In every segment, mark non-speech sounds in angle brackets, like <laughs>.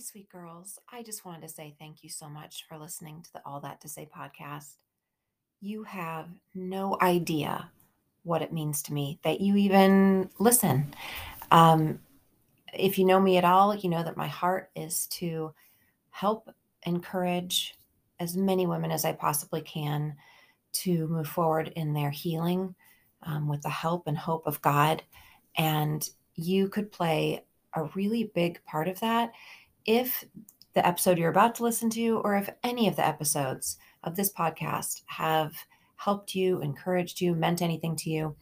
sweet girls. I just wanted to say thank you so much for listening to the All That to Say podcast. You have no idea what it means to me that you even listen. Um, if you know me at all, you know that my heart is to help encourage as many women as I possibly can to move forward in their healing um, with the help and hope of God. And you could play a really big part of that if the episode you're about to listen to, or if any of the episodes of this podcast have helped you, encouraged you, meant anything to you,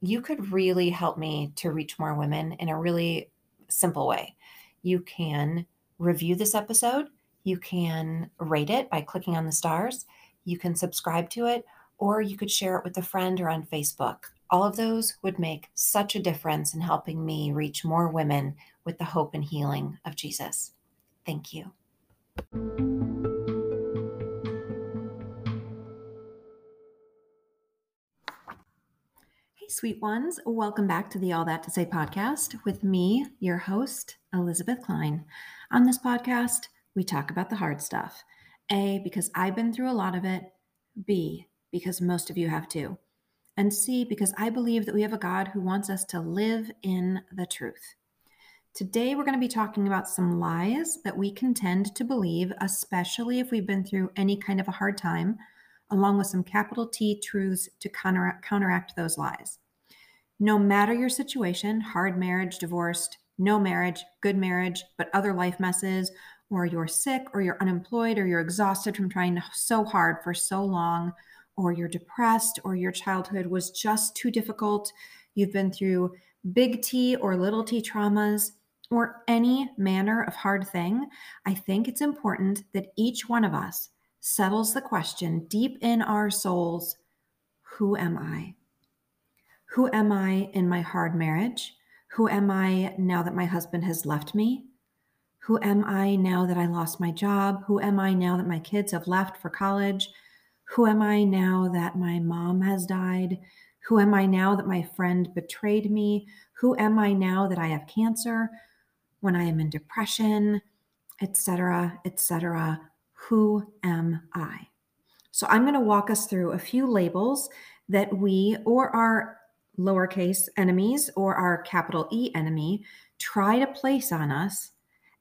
you could really help me to reach more women in a really simple way. You can review this episode, you can rate it by clicking on the stars, you can subscribe to it, or you could share it with a friend or on Facebook. All of those would make such a difference in helping me reach more women with the hope and healing of Jesus. Thank you. Hey, sweet ones. Welcome back to the All That to Say podcast with me, your host, Elisabeth Klein. On this podcast, we talk about the hard stuff. A, because I've been through a lot of it. B, because most of you have too. And C, because I believe that we have a God who wants us to live in the truth. Today, we're going to be talking about some lies that we can tend to believe, especially if we've been through any kind of a hard time, along with some capital T truths to counteract, counteract those lies. No matter your situation hard marriage, divorced, no marriage, good marriage, but other life messes, or you're sick, or you're unemployed, or you're exhausted from trying so hard for so long, or you're depressed, or your childhood was just too difficult, you've been through big T or little t traumas or any manner of hard thing, I think it's important that each one of us settles the question deep in our souls Who am I? Who am I in my hard marriage? Who am I now that my husband has left me? Who am I now that I lost my job? Who am I now that my kids have left for college? Who am I now that my mom has died? Who am I now that my friend betrayed me? Who am I now that I have cancer? When I am in depression, etc., etc. Who am I? So I'm going to walk us through a few labels that we or our lowercase enemies or our capital E enemy try to place on us.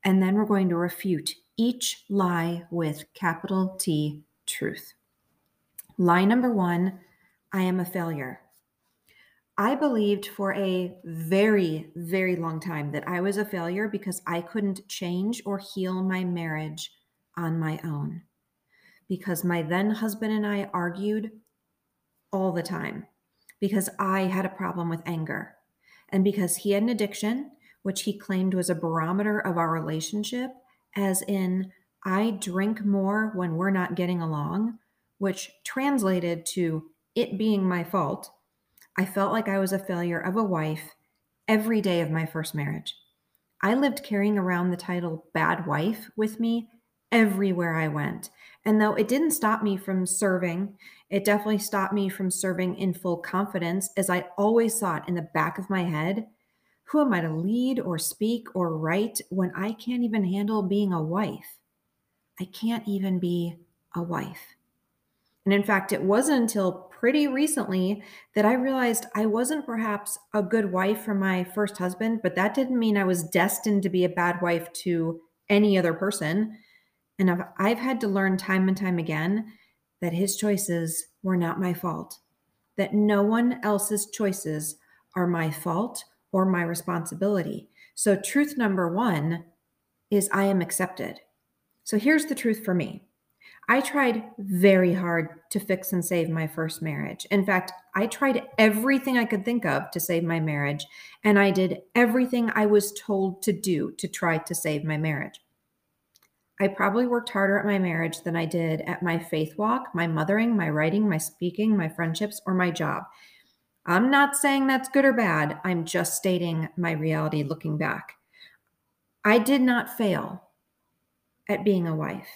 And then we're going to refute each lie with capital T truth. Lie number one I am a failure. I believed for a very, very long time that I was a failure because I couldn't change or heal my marriage on my own. Because my then husband and I argued all the time because I had a problem with anger. And because he had an addiction, which he claimed was a barometer of our relationship, as in, I drink more when we're not getting along, which translated to it being my fault I felt like I was a failure of a wife every day of my first marriage. I lived carrying around the title bad wife with me everywhere I went. And though it didn't stop me from serving, it definitely stopped me from serving in full confidence, as I always thought in the back of my head who am I to lead or speak or write when I can't even handle being a wife? I can't even be a wife. And in fact, it wasn't until pretty recently that I realized I wasn't perhaps a good wife for my first husband, but that didn't mean I was destined to be a bad wife to any other person. And I've, I've had to learn time and time again that his choices were not my fault, that no one else's choices are my fault or my responsibility. So, truth number one is I am accepted. So, here's the truth for me I tried very hard to fix and save my first marriage. In fact, I tried everything I could think of to save my marriage, and I did everything I was told to do to try to save my marriage. I probably worked harder at my marriage than I did at my faith walk, my mothering, my writing, my speaking, my friendships, or my job. I'm not saying that's good or bad. I'm just stating my reality looking back. I did not fail at being a wife.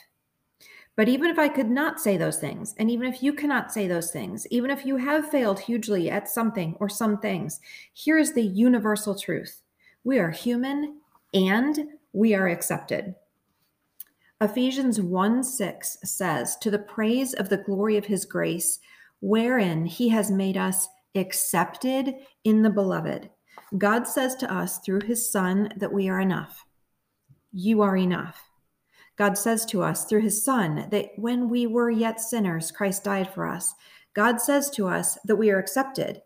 But even if I could not say those things, and even if you cannot say those things, even if you have failed hugely at something or some things, here is the universal truth we are human and we are accepted. Ephesians 1 6 says, To the praise of the glory of his grace, wherein he has made us accepted in the beloved. God says to us through his Son that we are enough. You are enough. God says to us through his Son that when we were yet sinners, Christ died for us. God says to us that we are accepted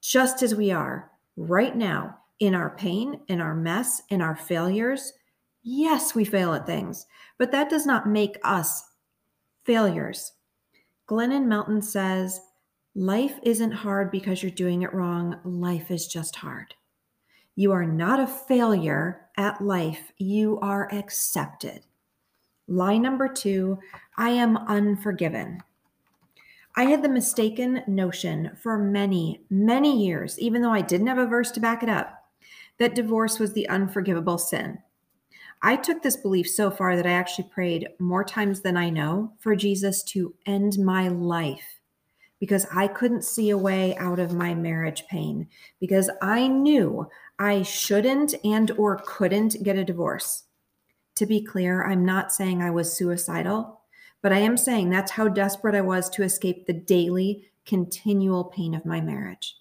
just as we are right now in our pain, in our mess, in our failures. Yes, we fail at things, but that does not make us failures. Glennon Melton says, Life isn't hard because you're doing it wrong. Life is just hard. You are not a failure at life, you are accepted. Line number two I am unforgiven. I had the mistaken notion for many, many years, even though I didn't have a verse to back it up, that divorce was the unforgivable sin. I took this belief so far that I actually prayed more times than I know for Jesus to end my life because I couldn't see a way out of my marriage pain because I knew I shouldn't and or couldn't get a divorce. To be clear, I'm not saying I was suicidal, but I am saying that's how desperate I was to escape the daily, continual pain of my marriage.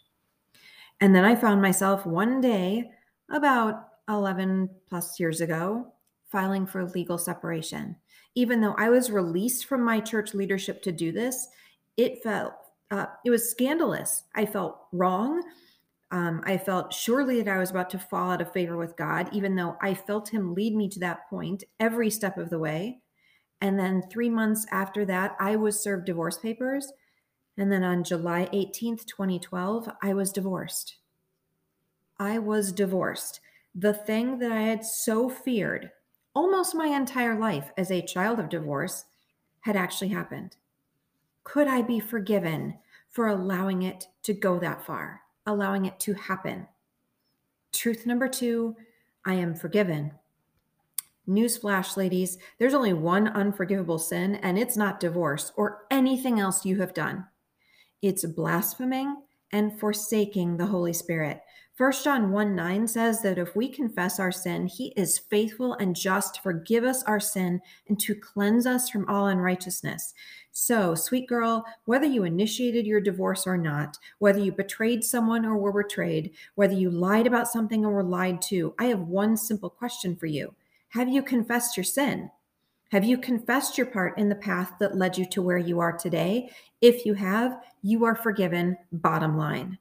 And then I found myself one day, about 11 plus years ago, filing for legal separation. Even though I was released from my church leadership to do this, it felt uh, it was scandalous. I felt wrong. Um, I felt surely that I was about to fall out of favor with God, even though I felt Him lead me to that point every step of the way. And then three months after that, I was served divorce papers. And then on July 18th, 2012, I was divorced. I was divorced. The thing that I had so feared almost my entire life as a child of divorce had actually happened. Could I be forgiven for allowing it to go that far? Allowing it to happen. Truth number two I am forgiven. Newsflash, ladies, there's only one unforgivable sin, and it's not divorce or anything else you have done. It's blaspheming and forsaking the Holy Spirit. 1 John 1 9 says that if we confess our sin, he is faithful and just to forgive us our sin and to cleanse us from all unrighteousness. So, sweet girl, whether you initiated your divorce or not, whether you betrayed someone or were betrayed, whether you lied about something or were lied to, I have one simple question for you Have you confessed your sin? Have you confessed your part in the path that led you to where you are today? If you have, you are forgiven, bottom line.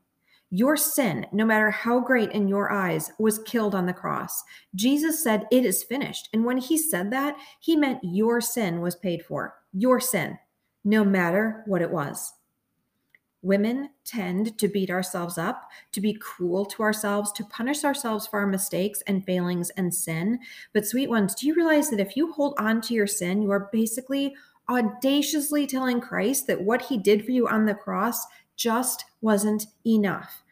Your sin, no matter how great in your eyes, was killed on the cross. Jesus said, It is finished. And when he said that, he meant your sin was paid for. Your sin, no matter what it was. Women tend to beat ourselves up, to be cruel to ourselves, to punish ourselves for our mistakes and failings and sin. But, sweet ones, do you realize that if you hold on to your sin, you are basically audaciously telling Christ that what he did for you on the cross just wasn't enough.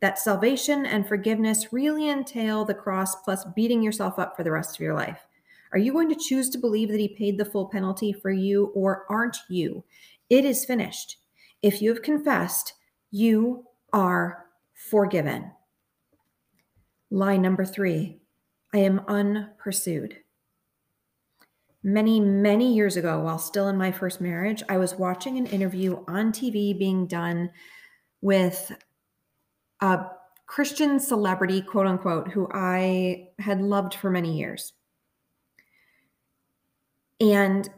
That salvation and forgiveness really entail the cross plus beating yourself up for the rest of your life. Are you going to choose to believe that he paid the full penalty for you or aren't you? It is finished. If you have confessed, you are forgiven. Lie number three I am unpursued. Many, many years ago, while still in my first marriage, I was watching an interview on TV being done with a Christian celebrity, quote unquote, who I had loved for many years. And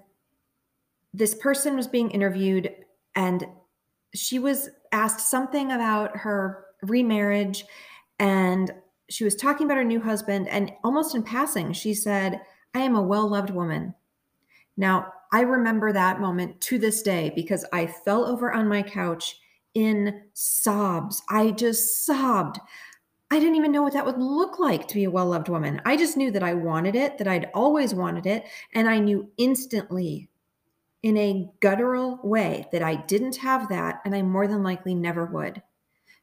this person was being interviewed, and she was asked something about her remarriage, and she was talking about her new husband. And almost in passing, she said, I am a well loved woman. Now, I remember that moment to this day because I fell over on my couch in sobs. I just sobbed. I didn't even know what that would look like to be a well loved woman. I just knew that I wanted it, that I'd always wanted it. And I knew instantly, in a guttural way, that I didn't have that. And I more than likely never would.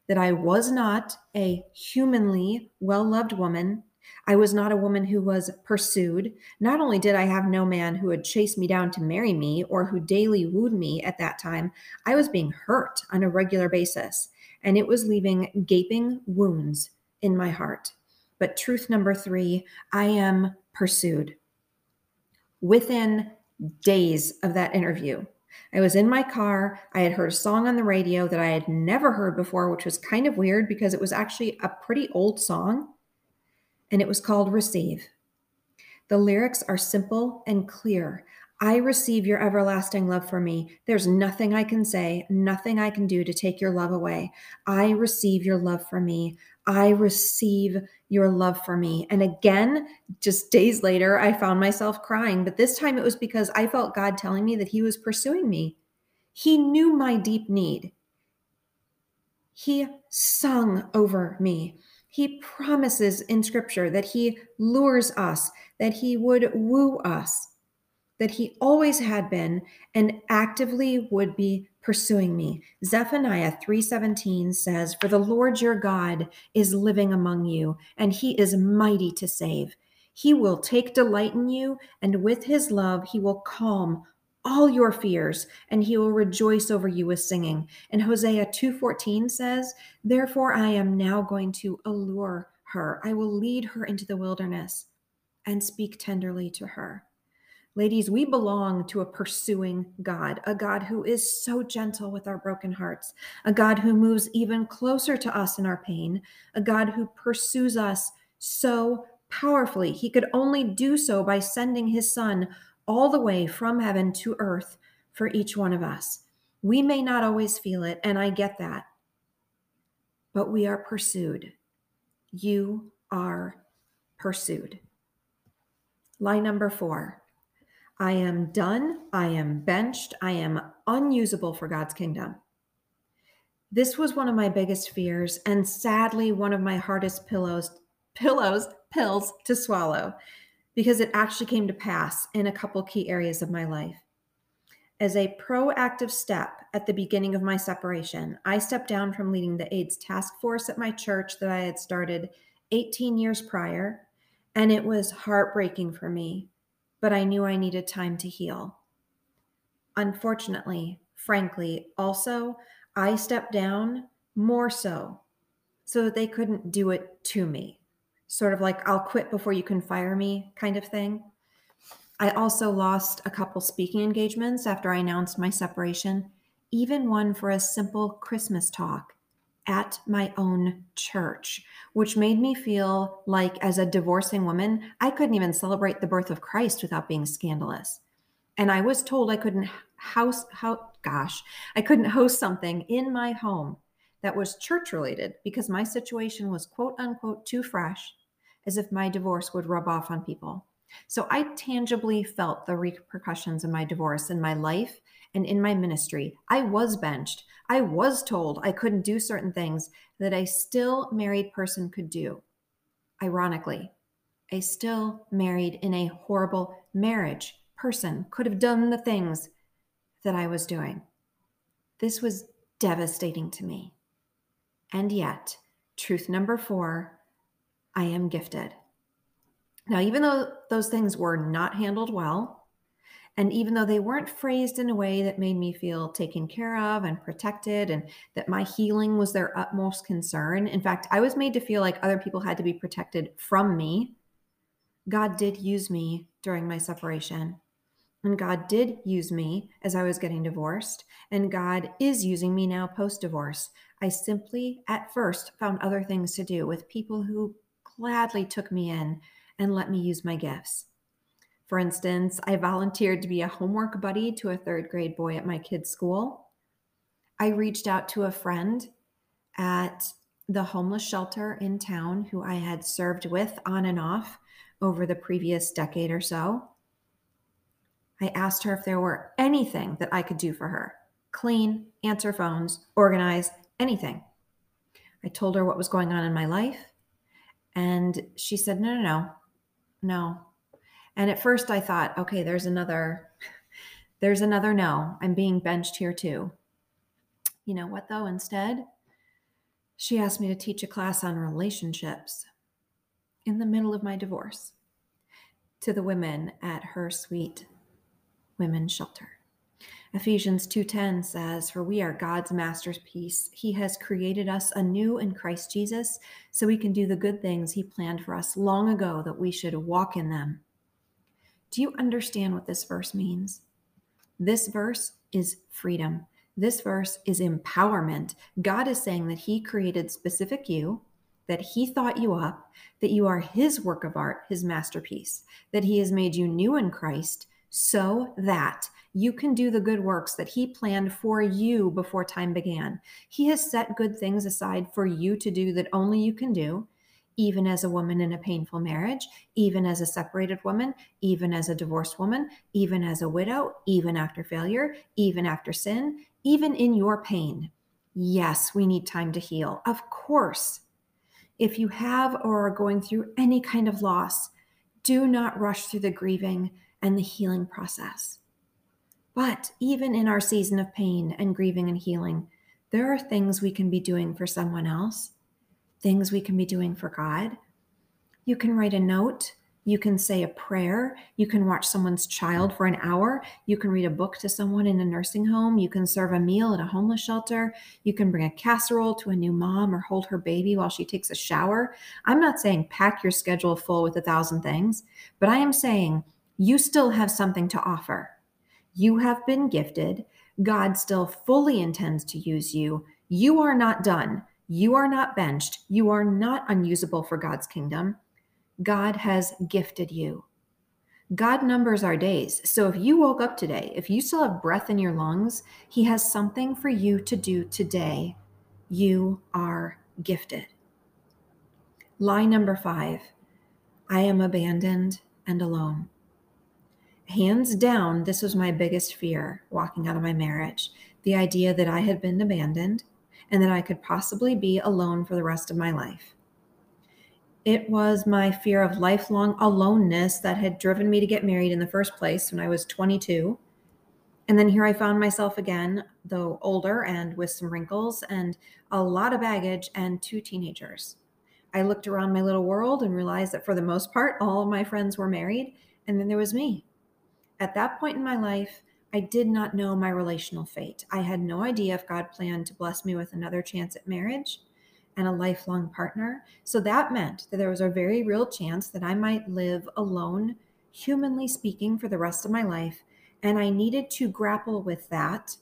That I was not a humanly well loved woman I was not a woman who was pursued. Not only did I have no man who would chase me down to marry me or who daily wooed me at that time, I was being hurt on a regular basis, and it was leaving gaping wounds in my heart. But truth number three I am pursued. Within days of that interview, I was in my car. I had heard a song on the radio that I had never heard before, which was kind of weird because it was actually a pretty old song. And it was called Receive. The lyrics are simple and clear. I receive your everlasting love for me. There's nothing I can say, nothing I can do to take your love away. I receive your love for me. I receive your love for me. And again, just days later, I found myself crying, but this time it was because I felt God telling me that He was pursuing me. He knew my deep need. He sung over me. He promises in scripture that He lures us, that He would woo us that he always had been and actively would be pursuing me. Zephaniah 3:17 says, "For the Lord your God is living among you, and he is mighty to save. He will take delight in you, and with his love he will calm all your fears, and he will rejoice over you with singing." And Hosea 2:14 says, "Therefore I am now going to allure her. I will lead her into the wilderness and speak tenderly to her." Ladies, we belong to a pursuing God, a God who is so gentle with our broken hearts, a God who moves even closer to us in our pain, a God who pursues us so powerfully. He could only do so by sending his son all the way from heaven to earth for each one of us. We may not always feel it, and I get that, but we are pursued. You are pursued. Line number four I am done. I am benched. I am unusable for God's kingdom. This was one of my biggest fears and sadly one of my hardest pillows pillows pills to swallow because it actually came to pass in a couple key areas of my life. As a proactive step at the beginning of my separation, I stepped down from leading the AIDS task force at my church that I had started 18 years prior, and it was heartbreaking for me but I knew I needed time to heal. Unfortunately, frankly, also, I stepped down more so so that they couldn't do it to me. Sort of like, I'll quit before you can fire me kind of thing. I also lost a couple speaking engagements after I announced my separation, even one for a simple Christmas talk at my own church, which made me feel like, as a divorcing woman, I couldn't even celebrate the birth of Christ without being scandalous. And I was told I couldn't house, how, gosh, I couldn't host something in my home that was church related because my situation was quote unquote too fresh, as if my divorce would rub off on people. So I tangibly felt the repercussions of my divorce in my life and in my ministry. I was benched. I was told I couldn't do certain things that a still married person could do. Ironically, a still married in a horrible marriage person could have done the things that I was doing. This was devastating to me. And yet, truth number four I am gifted. Now, even though those things were not handled well, and even though they weren't phrased in a way that made me feel taken care of and protected, and that my healing was their utmost concern, in fact, I was made to feel like other people had to be protected from me. God did use me during my separation. And God did use me as I was getting divorced. And God is using me now post divorce. I simply, at first, found other things to do with people who gladly took me in and let me use my gifts. For instance, I volunteered to be a homework buddy to a third grade boy at my kid's school. I reached out to a friend at the homeless shelter in town who I had served with on and off over the previous decade or so. I asked her if there were anything that I could do for her clean, answer phones, organize, anything. I told her what was going on in my life, and she said, No, no, no, no, and at first I thought, okay, there's another there's another no. I'm being benched here too. You know what though? Instead, she asked me to teach a class on relationships in the middle of my divorce to the women at her sweet women's shelter. Ephesians 2:10 says, "For we are God's masterpiece. He has created us anew in Christ Jesus so we can do the good things he planned for us long ago that we should walk in them." Do you understand what this verse means? This verse is freedom. This verse is empowerment. God is saying that he created specific you, that he thought you up, that you are his work of art, his masterpiece, that he has made you new in Christ so that you can do the good works that He planned for you before time began. He has set good things aside for you to do that only you can do, even as a woman in a painful marriage, even as a separated woman, even as a divorced woman, even as a widow, even after failure, even after sin, even in your pain. Yes, we need time to heal. Of course. If you have or are going through any kind of loss, do not rush through the grieving and the healing process. But even in our season of pain and grieving and healing, there are things we can be doing for someone else, things we can be doing for God. You can write a note. You can say a prayer. You can watch someone's child for an hour. You can read a book to someone in a nursing home. You can serve a meal at a homeless shelter. You can bring a casserole to a new mom or hold her baby while she takes a shower. I'm not saying pack your schedule full with a thousand things, but I am saying you still have something to offer. You have been gifted. God still fully intends to use you. You are not done. You are not benched. You are not unusable for God's kingdom. God has gifted you. God numbers our days. So if you woke up today, if you still have breath in your lungs, He has something for you to do today. You are gifted. Lie number five I am abandoned and alone hands down, this was my biggest fear walking out of my marriage the idea that I had been abandoned and that I could possibly be alone for the rest of my life. It was my fear of lifelong aloneness that had driven me to get married in the first place when I was 22. And then here I found myself again, though older and with some wrinkles and a lot of baggage and two teenagers. I looked around my little world and realized that for the most part, all of my friends were married. And then there was me. At that point in my life, I did not know my relational fate. I had no idea if God planned to bless me with another chance at marriage and a lifelong partner. So that meant that there was a very real chance that I might live alone, humanly speaking, for the rest of my life. And I needed to grapple with that.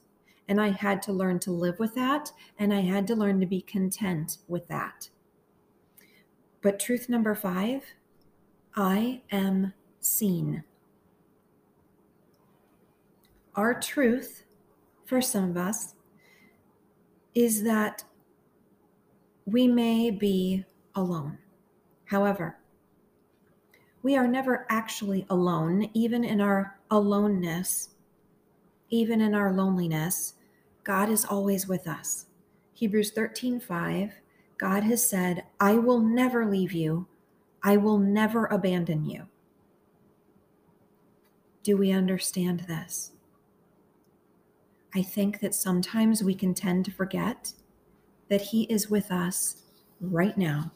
And I had to learn to live with that. And I had to learn to be content with that. But truth number five I am seen our truth for some of us is that we may be alone. However, we are never actually alone, even in our aloneness, even in our loneliness. God is always with us. Hebrews 13 5, God has said, I will never leave you, I will never abandon you. Do we understand this? I think that sometimes we can tend to forget that He is with us right now.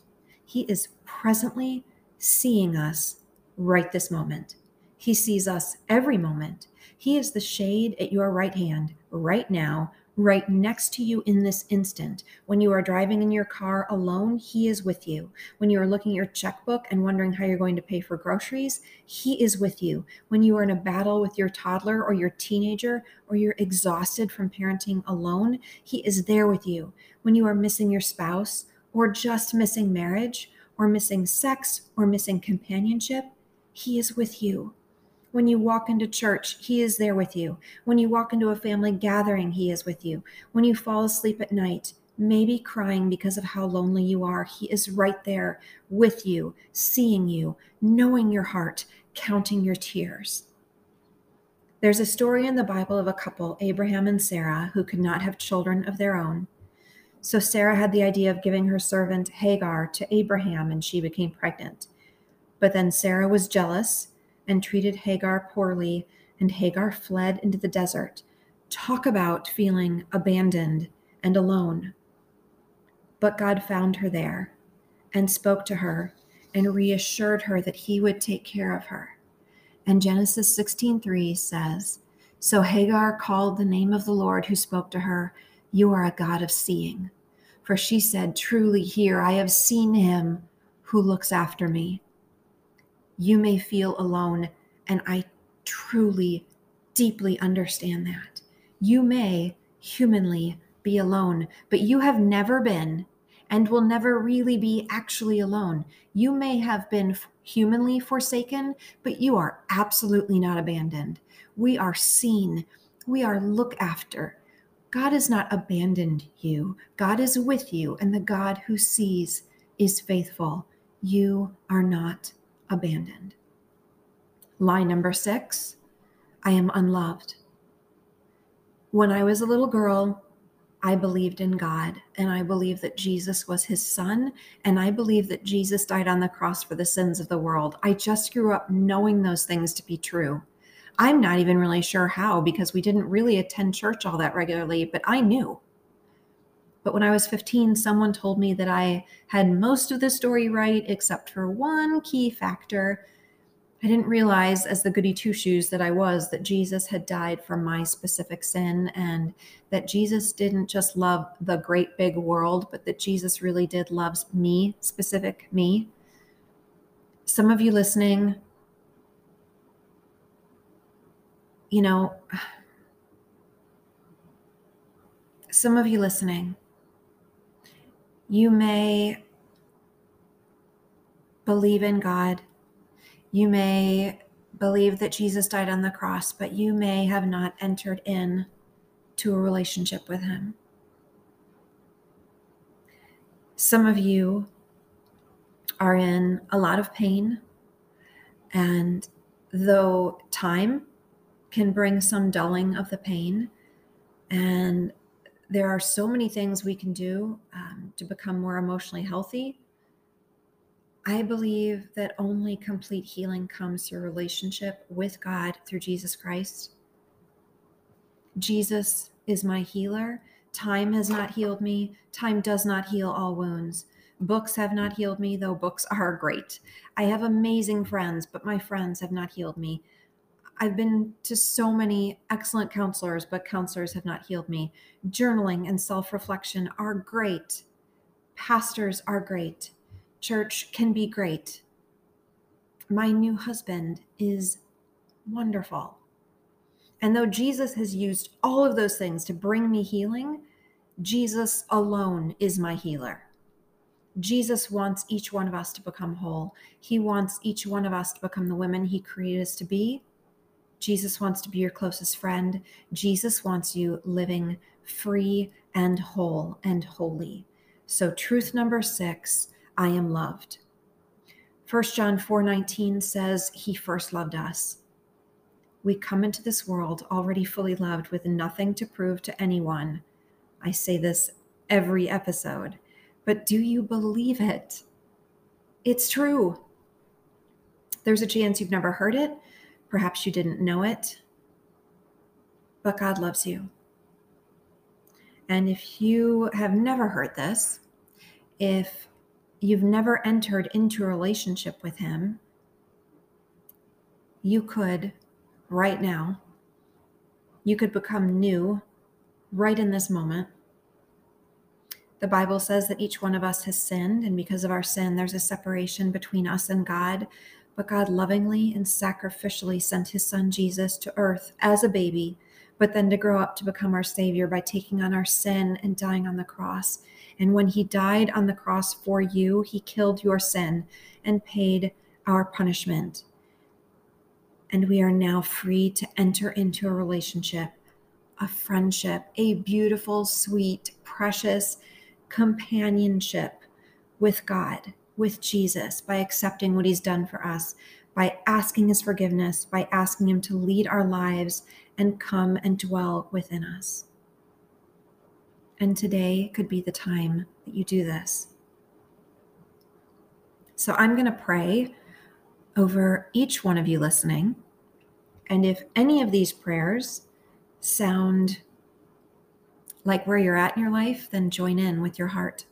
He is presently seeing us right this moment. He sees us every moment. He is the shade at your right hand right now, right next to you in this instant. When you are driving in your car alone, He is with you. When you are looking at your checkbook and wondering how you're going to pay for groceries, He is with you. When you are in a battle with your toddler or your teenager, or you're exhausted from parenting alone, He is there with you. When you are missing your spouse, or just missing marriage, or missing sex, or missing companionship, He is with you. When you walk into church, He is there with you. When you walk into a family gathering, He is with you. When you fall asleep at night, maybe crying because of how lonely you are, He is right there with you, seeing you, knowing your heart, counting your tears. There's a story in the Bible of a couple, Abraham and Sarah, who could not have children of their own. So Sarah had the idea of giving her servant Hagar to Abraham, and she became pregnant. But then Sarah was jealous and treated Hagar poorly, and Hagar fled into the desert. Talk about feeling abandoned and alone. But God found her there and spoke to her and reassured her that he would take care of her. And Genesis 16:3 says, So Hagar called the name of the Lord who spoke to her, You are a God of seeing. For she said, Truly, here I have seen him who looks after me. You may feel alone, and I truly, deeply understand that. You may humanly be alone, but you have never been and will never really be actually alone. You may have been humanly forsaken, but you are absolutely not abandoned. We are seen, we are looked after. God has not abandoned you. God is with you, and the God who sees is faithful. You are not abandoned. Lie number six I am unloved. When I was a little girl, I believed in God and I believed that Jesus was his son and I believe that Jesus died on the cross for the sins of the world. I just grew up knowing those things to be true. I'm not even really sure how because we didn't really attend church all that regularly, but I knew. But when I was 15, someone told me that I had most of the story right except for one key factor I didn't realize, as the goody two shoes that I was, that Jesus had died for my specific sin and that Jesus didn't just love the great big world, but that Jesus really did love me, specific me. Some of you listening, you know, <sighs> some of you listening, you may believe in God you may believe that Jesus died on the cross, but you may have not entered in to a relationship with him. Some of you are in a lot of pain, and though time can bring some dulling of the pain, and there are so many things we can do um, to become more emotionally healthy I believe that only complete healing comes through relationship with God through Jesus Christ. Jesus is my healer. Time has not healed me. Time does not heal all wounds. Books have not healed me, though books <laughs> are great. I have amazing friends, but my friends have not healed me. I've been to so many excellent counselors, but counselors have not healed me. Journaling and self reflection are great. Pastors are great church can be great. My new husband is wonderful. And though Jesus has used all of those things to bring me healing, Jesus alone is my healer. Jesus wants each one of us to become whole. He wants each one of us to become the women He created us to be. Jesus wants to be your closest friend. Jesus wants you living free and whole and holy. So, truth number six I am loved. 1 John 4:19 says he first loved us. We come into this world already fully loved with nothing to prove to anyone. I say this every episode, but do you believe it? It's true. There's a chance you've never heard it, perhaps you didn't know it, but God loves you. And if you have never heard this, if you've never entered into a relationship with Him, you could, right now, you could become new right in this moment. The Bible says that each one of us has sinned, and because of our sin, there's a separation between us and God. But God lovingly and sacrificially sent his son Jesus to earth as a baby, but then to grow up to become our Savior by taking on our sin and dying on the cross. And when he died on the cross for you, he killed your sin and paid our punishment. And we are now free to enter into a relationship, a friendship, a beautiful, sweet, precious companionship with God, with Jesus, by accepting what he's done for us, by asking his forgiveness, by asking him to lead our lives and come and dwell within us. And today could be the time that you do this. So I'm going to pray over each one of you listening. And if any of these prayers sound like where you're at in your life, then join in with your heart.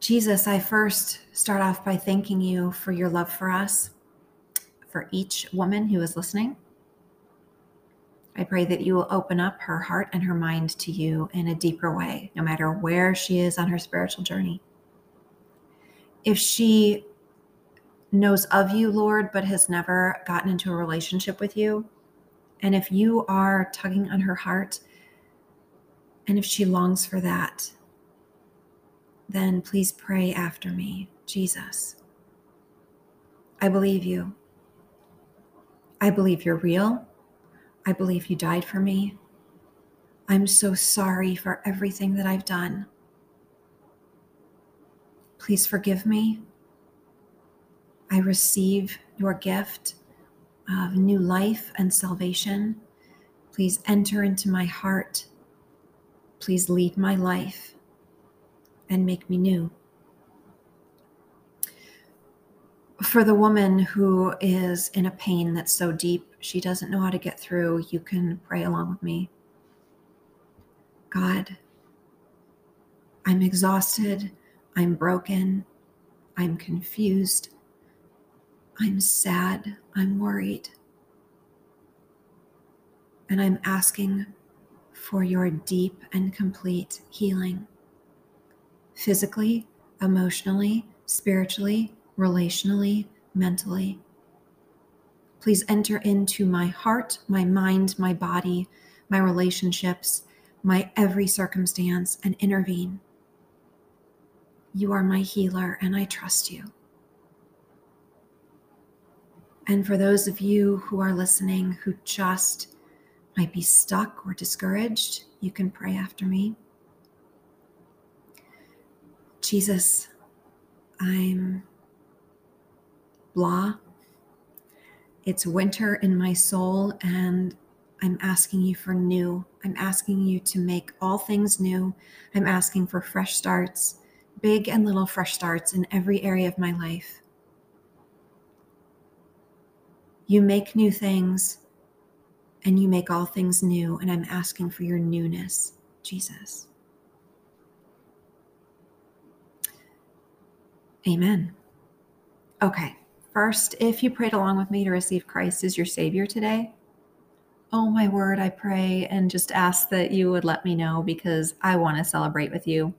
Jesus, I first start off by thanking you for your love for us for each woman who is listening. I pray that you will open up her heart and her mind to you in a deeper way, no matter where she is on her spiritual journey. If she knows of you, Lord, but has never gotten into a relationship with you, and if you are tugging on her heart, and if she longs for that, then please pray after me, Jesus. I believe you. I believe you're real. I believe you died for me. I'm so sorry for everything that I've done. Please forgive me. I receive your gift of new life and salvation. Please enter into my heart. Please lead my life and make me new. for the woman who is in a pain that's so deep she doesn't know how to get through, you can pray along with me. God, I'm exhausted. I'm broken. I'm confused. I'm sad. I'm worried. And I'm asking for your deep and complete healing physically, emotionally, spiritually, relationally, mentally. Please enter into my heart, my mind, my body, my relationships, my every circumstance, and intervene. You are my healer, and I trust you. And for those of you who are listening who just might be stuck or discouraged, you can pray after me. Jesus, I'm blah. It's winter in my soul, and I'm asking you for new. I'm asking you to make all things new. I'm asking for fresh starts, big and little fresh starts in every area of my life. You make new things and you make all things new, and I'm asking for your newness, Jesus. Amen. Okay. First, if you prayed along with me to receive Christ as your Savior today, oh my word, I pray and just ask that you would let me know because I want to celebrate with you.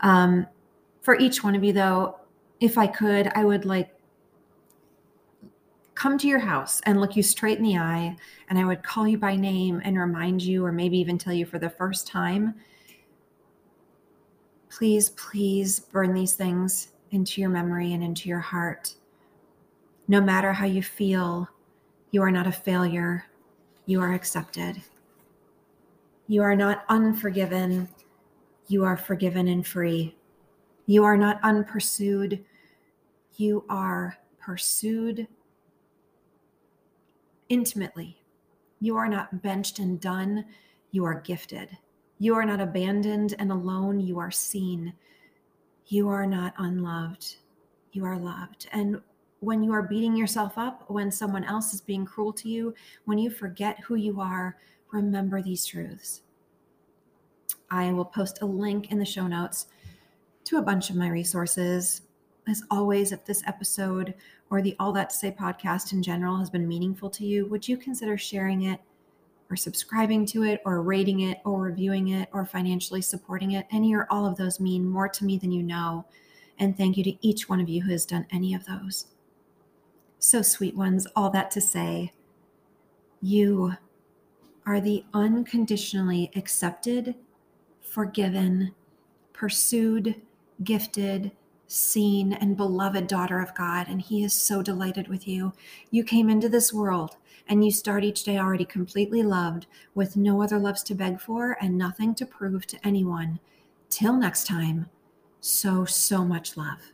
Um, for each one of you, though, if I could, I would like come to your house and look you straight in the eye, and I would call you by name and remind you, or maybe even tell you for the first time please, please burn these things into your memory and into your heart. No matter how you feel, you are not a failure. You are accepted. You are not unforgiven. You are forgiven and free. You are not unpursued. You are pursued intimately. You are not benched and done. You are gifted. You are not abandoned and alone. You are seen. You are not unloved. You are loved. And when you are beating yourself up, when someone else is being cruel to you, when you forget who you are, remember these truths. I will post a link in the show notes to a bunch of my resources. As always, if this episode or the All That to Say podcast in general has been meaningful to you, would you consider sharing it or subscribing to it or rating it or reviewing it or financially supporting it? Any or all of those mean more to me than you know. And thank you to each one of you who has done any of those. So, sweet ones, all that to say, you are the unconditionally accepted, forgiven, pursued, gifted, seen, and beloved daughter of God. And He is so delighted with you. You came into this world and you start each day already completely loved with no other loves to beg for and nothing to prove to anyone. Till next time, so, so much love.